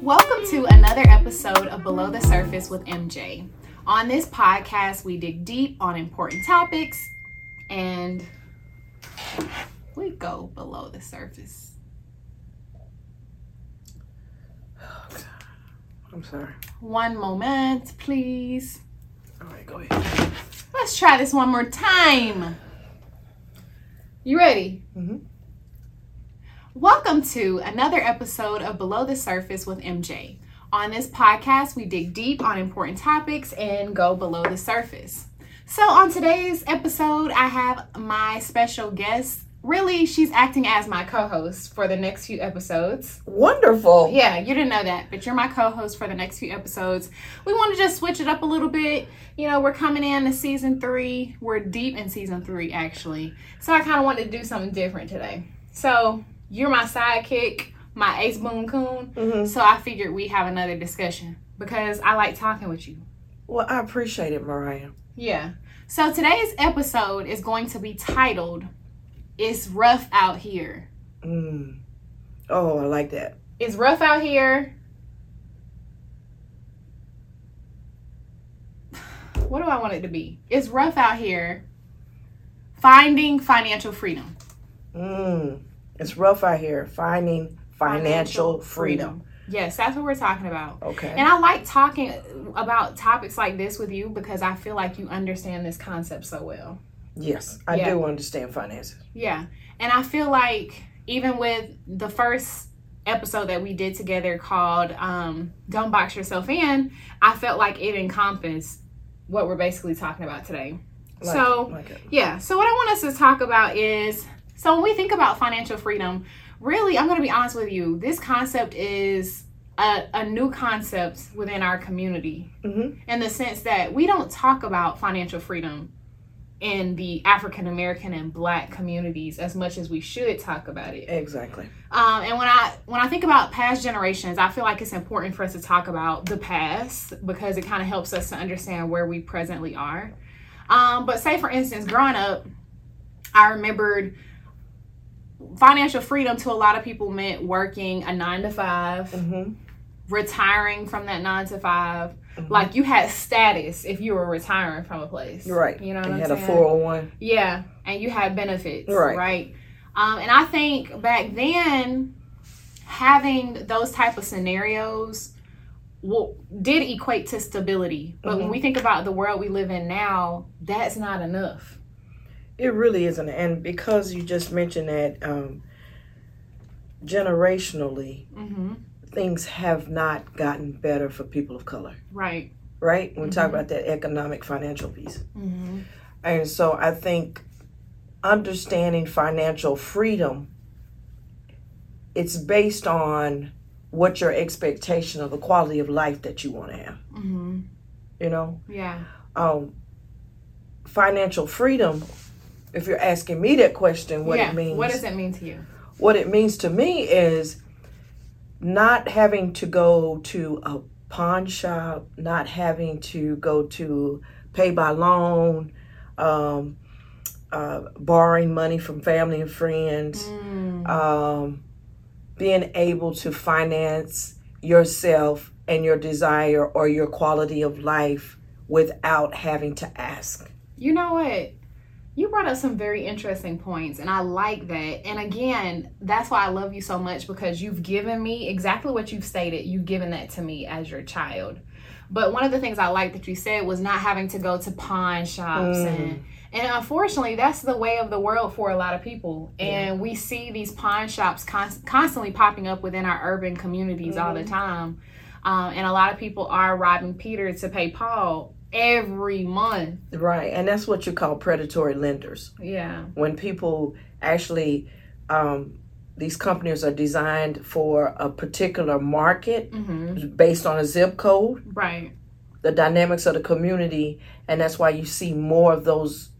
Welcome to another episode of Below the Surface with MJ. On this podcast, we dig deep on important topics and we go below the surface. I'm sorry. One moment, please. All right, go ahead. Let's try this one more time. You ready? Mhm. Welcome to another episode of Below the Surface with MJ. On this podcast, we dig deep on important topics and go below the surface. So, on today's episode, I have my special guest. Really, she's acting as my co host for the next few episodes. Wonderful. Yeah, you didn't know that, but you're my co-host for the next few episodes. We want to just switch it up a little bit. You know, we're coming in to season three. We're deep in season three, actually. So I kind of wanted to do something different today. So you're my sidekick, my ace boon coon. Mhm. So I figured we have another discussion because I like talking with you. Well, I appreciate it, Mariah. Yeah. So today's episode is going to be titled "It's Rough Out Here." Mm. Oh, I like that. It's rough out here. What do I want it to be? It's rough out here. Finding financial freedom. Mm. It's rough out here finding financial, freedom. Yes, that's what we're talking about. Okay. And I like talking about topics like this with you because I feel like you understand this concept so well. yes, I Yeah. do understand finances. Yeah. And I feel like even with the first episode that we did together called um, Don't Box Yourself In, I felt like it encompassed what we're basically talking about today. Like, So- like it. Yeah. So, what I want us to talk about is so when we think about financial freedom, really, I'm going to be honest with you, this concept is a, a new concept within our community Mhm. in the sense that we don't talk about financial freedom in the African American and Black communities as much as we should talk about it. exactly. Um, and when I when I think about past generations, I feel like it's important for us to talk about the past because it kind of helps us to understand where we presently are. Um, but say for instance, growing up, I remembered financial freedom to a lot of people meant working a nine to 5 hmm retiring from that nine to 5 Mhm. Like you had status if you were retiring from a place. Right. You know what you I'm had saying? a 401. Yeah, and you had benefits, Right. right? Um, and I think back then, having those type of scenarios well, did equate to stability. But when Mhm. we think about the world we live in now, that's not enough. It really isn't. And because you just mentioned that um, generationally, hmm things have not gotten better for people of color, Right. right? When we talk about that economic financial piece. hmm And so I think understanding financial freedom it's based on what your expectation of the quality of life that you want to have, hmm you know? Yeah. Um financial freedom if you're asking me that question what yeah. it means What does it mean to you? what it means to me is not having to go to a pawn shop, not having to go to payday loan, um, uh, borrowing money from family and friends, Mm. um, being able to finance yourself and your desire or your quality of life without having to ask. You know what? You brought up some very interesting points, and I like that. And again, that's why I love you so much because you've given me exactly what you've stated. You've given that to me as your child. But one of the things I like that you said was not having to go to pawn shops Mm. and and unfortunately that's the way of the world for a lot of people and we see these pawn shops con- constantly popping up within our urban communities all the time um, and a lot of people are robbing peter to pay paul every month. Right, and that's what you call predatory lenders. yeah. When people actually um, these companies are designed for a particular market hmm based on a zip code. Right. The dynamics of the community and that's why you see more of those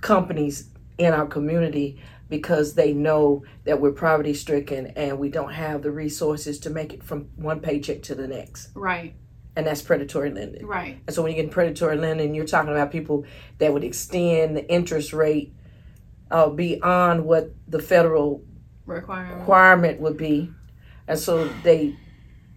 companies in our community because they know that we're poverty stricken and we don't have the resources to make it from one paycheck to the next. Right and that's predatory lending. Right. And so when you get predatory lending, you're talking about people that would extend the interest rate uh, beyond what the federal requirement. requirement would be. And so they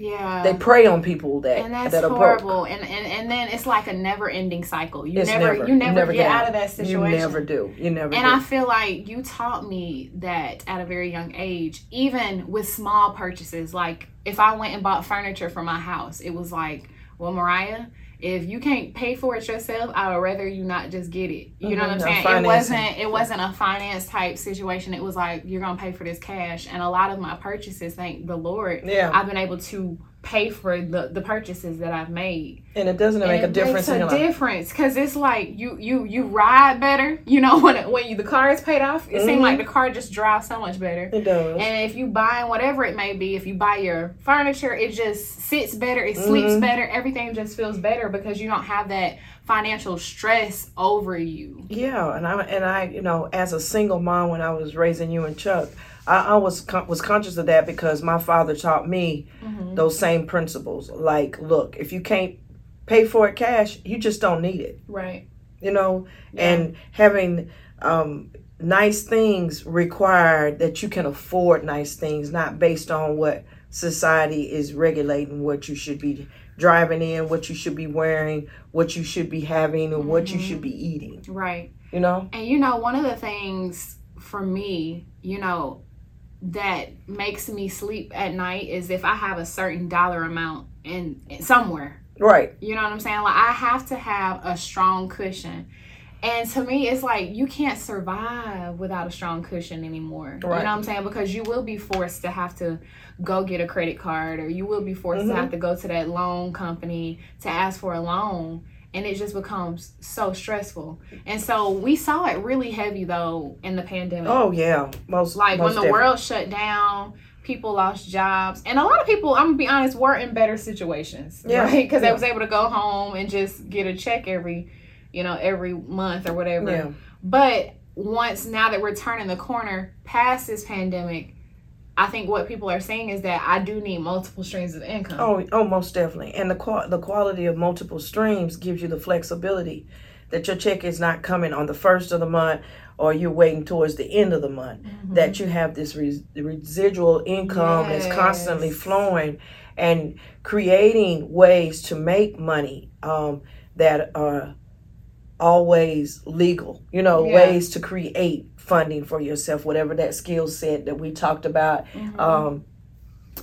Yeah. They prey on people that and that's that are horrible. broke. And, and and then it's like a never ending cycle. You It's never, you never, get, out of that situation. You never do. You never And do. I feel like you taught me that at a very young age, even with small purchases. Like if I went and bought furniture for my house, it was like, well, Mariah, if you can't pay for it yourself, I would rather you not just get it. You know what I'm Mhm, no saying? It wasn't it wasn't a finance type situation. It was like you're gonna pay for this cash. And a lot of my purchases, thank the Lord, yeah, I've been able to pay for the, the purchases that I've made. and it doesn't make a And it difference makes a difference because it's like you you you ride better. You know when it, when you the car is paid off, it Mhm. seems like the car just drives so much better. It does. And if you buy whatever it may be, if you buy your furniture, it just sits better, it sleeps Mhm. better, everything just feels better because you don't have that financial stress over you. Yeah, and I and I, you know, as a single mom when I was raising you and Chuck, I, I was con- was conscious of that because my father taught me Mhm. those same principles. Like, look, if you can't pay for it cash, you just don't need it. Right. You know, Yeah. and having um, nice things require that you can afford nice things, not based on what society is regulating what you should be driving in, what you should be wearing, what you should be having, or what you Mhm. should be eating. Right. You know. And you know, one of the things for me, you know, that makes me sleep at night is if I have a certain dollar amount in, in somewhere. Right. You know what I'm saying? Like I have to have a strong cushion. And to me, it's like you can't survive without a strong cushion anymore. You know what I'm saying? Because you will be forced to have to go get a credit card or you will be forced Mhm. to have to go to that loan company to ask for a loan. And it just becomes so stressful. And so we saw it really heavy though in the pandemic. Oh yeah. Most Like most when the world shut down, people lost jobs, and a lot of people, I'm gonna be honest, were in better situations, Yeah, right? Because yeah. they was able to go home and just get a check every, you know, every month or whatever. Yeah. But once now that we're turning the corner past this pandemic, I think what people are saying is that I do need multiple streams of income. Oh, oh, most definitely. And the qual- the quality of multiple streams gives you the flexibility that your check is not coming on the first of the month or you're waiting towards the end of the month. Mhm. That you have this res- residual income that's constantly flowing and creating ways to make money um, that are always legal. You know, Yeah. ways to create funding for yourself, whatever that skill set that we talked about. Mhm. Um,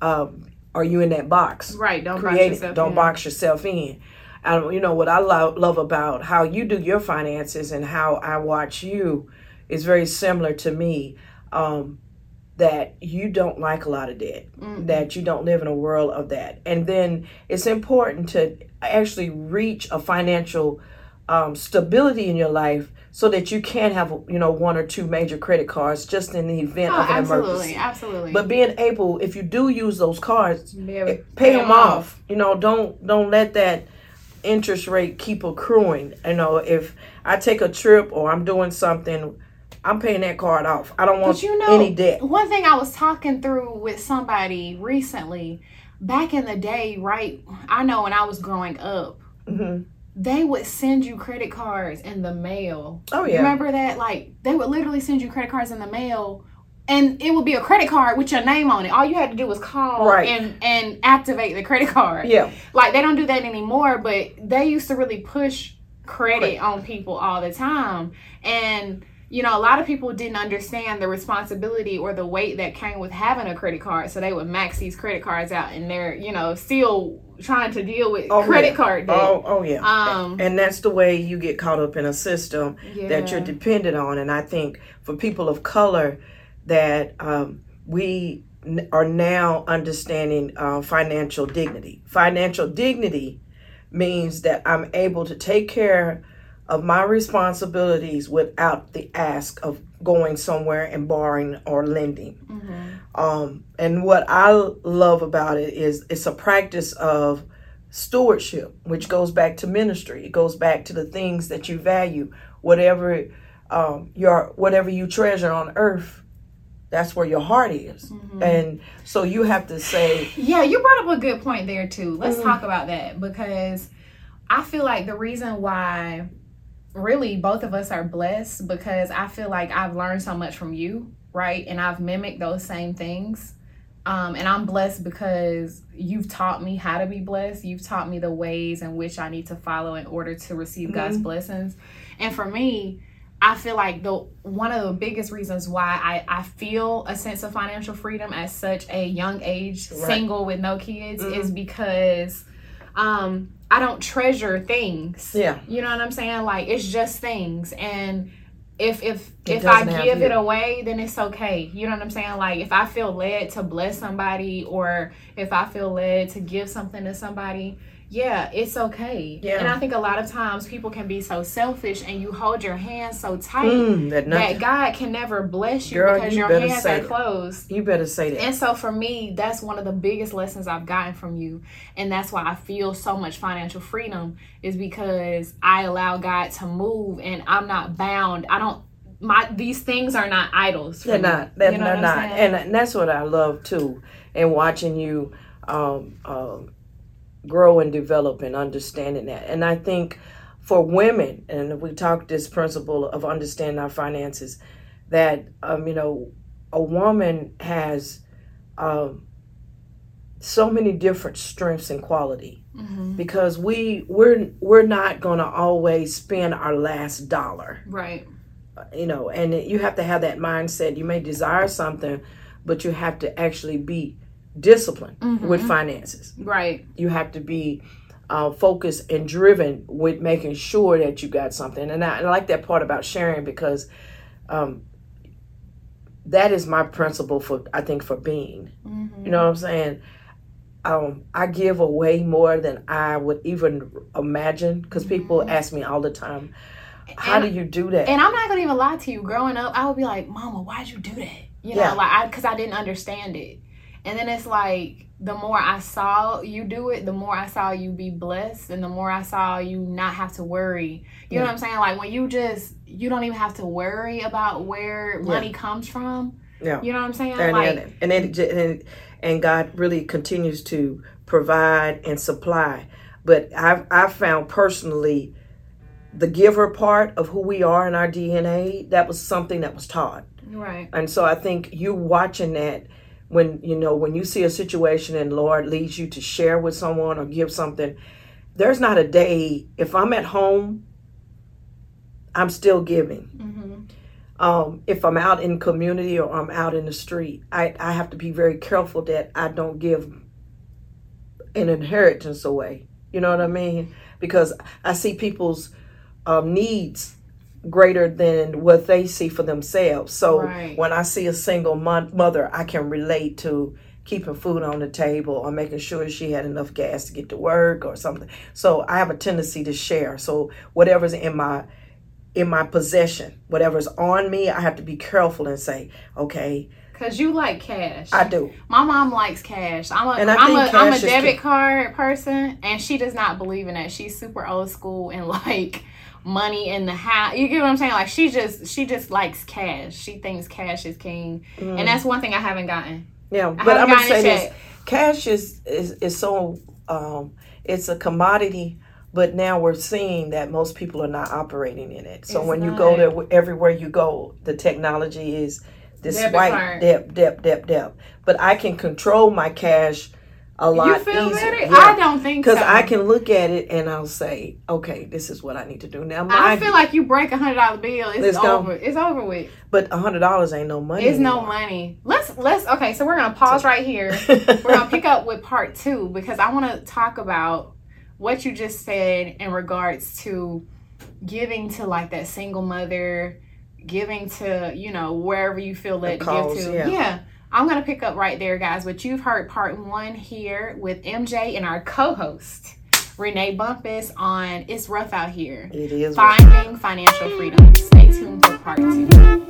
um, are you in that box? right, don't box create it. yourself Don't in. box yourself in. And you know what I love, love about how you do your finances and how I watch you is very similar to me. Um, that you don't like a lot of debt, Mm. that you don't live in a world of that, and then it's important to actually reach a financial um, stability in your life so that you can have you know one or two major credit cards just in the event Oh, of an absolutely, emergency. absolutely. But being able, if you do use those cards, Be able pay them off. You know, don't don't let that interest rate keep accruing. You know, if I take a trip or I'm doing something, I'm paying that card off. I don't want But you know, any debt. one thing I was talking through with somebody recently, back in the day, right? I know when I was growing up, hmm they would send you credit cards in the mail. Oh yeah, remember that? Like they would literally send you credit cards in the mail. And it would be a credit card with your name on it. All you had to do was call Right. and, and activate the credit card. yeah, Like they don't do that anymore, but they used to really push credit Credit. on people all the time. And you know, a lot of people didn't understand the responsibility or the weight that came with having a credit card. So they would max these credit cards out and they're, you know, still trying to deal with Oh, credit yeah. card debt. oh oh yeah. Um and that's the way you get caught up in a system that you're dependent on. And I think for people of color, that um, we n- are now understanding uh, financial dignity. Financial dignity means that I'm able to take care of my responsibilities without the ask of going somewhere and borrowing or lending. Mhm. Um, and what I love about it is it's a practice of stewardship, which goes back to ministry. It goes back to the things that you value, whatever um, your whatever you treasure on earth. That's where your heart is, Mhm. and so you have to say, Yeah, you brought up a good point there too. Let's Mhm. talk about that because I feel like the reason why really both of us are blessed because I feel like I've learned so much from you, right? And I've mimicked those same things. Um, and I'm blessed because you've taught me how to be blessed. You've taught me the ways in which I need to follow in order to receive mm-hmm. God's blessings. And for me, I feel like the one of the biggest reasons why I, I feel a sense of financial freedom at such a young age, right. single with no kids, mm-hmm. is because um, I don't treasure things. Yeah. You know what I'm saying? Like it's just things. And if if it if I give it away, then it's okay. You know what I'm saying? Like if I feel led to bless somebody or if I feel led to give something to somebody, yeah, it's okay. Yeah. And I think a lot of times people can be so selfish and you hold your hands so tight mm, that, that, God can never bless you Girl, because you your hands are closed. You better say that. And so for me, that's one of the biggest lessons I've gotten from you. And that's why I feel so much financial freedom is because I allow God to move and I'm not bound. I don't my these things are not idols. They're me. not. They're, you know they're not. And, and that's what I love too. And watching you um, um grow and develop and understanding that. And I think for women, and we talk this principle of understanding our finances, that um, you know, a woman has um, so many different strengths and quality mm-hmm. because we we're we're not going to always spend our last dollar, right? You know, and you have to have that mindset. You may desire something, but you have to actually be discipline mm-hmm. with finances. Right. You have to be uh, focused and driven with making sure that you got something. And I, and I like that part about sharing because um, that is my principle for, I think, for being. Mm-hmm. You know what I'm saying? Um, I give away more than I would even imagine because mm-hmm. people ask me all the time, how and, do you do that? And I'm not gonna even lie to you. Growing up, I would be like, "Mama, why'd you do that?" You know, yeah. like I because I didn't understand it. And then it's like the more I saw you do it, the more I saw you be blessed and the more I saw you not have to worry. You yeah. know what I'm saying? Like when you just you don't even have to worry about where money comes from. Yeah. You know what I'm saying? And, like, and, and, and, and God really continues to provide and supply. But I've, I've found personally the giver part of who we are in our DNA, that was something that was taught. Right. And so I think you watching that when you know when you see a situation and lord leads you to share with someone or give something there's not a day if i'm at home i'm still giving. Mm-hmm. um, if i'm out in community or i'm out in the street I, I have to be very careful that i don't give an inheritance away. You know what i mean? Because i see people's um, needs greater than what they see for themselves. So right. when I see a single mother, I can relate to keeping food on the table or making sure she had enough gas to get to work or something. So I have a tendency to share. So whatever's in my in my possession, whatever's on me, I have to be careful and say, okay, Cause you like cash. I do. My mom likes cash. I'm a and I'm a I'm a debit card person, and she does not believe in that. She's super old school and like money in the house. You get what I'm saying? Like she just she just likes cash. She thinks cash is king, mm. and that's one thing I haven't gotten. Yeah, but I'm gonna say this: cash is is is so um, it's a commodity. But now we're seeing that most people are not operating in it. So it's when not. you go there, everywhere you go, the technology is this debit white deb, deb, deb, deb. But I can control my cash a lot you feel easier. Yeah. I don't think because so. I can look at it and I'll say, okay, this is what I need to do now. I feel like you break a hundred dollar bill, it's over. It's over with. But a hundred dollars ain't no money. It's anymore. no money. Let's let's okay. So we're gonna pause right here. we're gonna pick up with part two because I want to talk about what you just said in regards to giving to like that single mother, giving to you know wherever you feel led to give to. yeah. yeah I'm going to pick up right there, guys. But you've heard part one here with MJ and our co host, Renee Bumpus, on It's Rough Out Here. It is. Finding. Financial Freedom. Stay tuned for part two.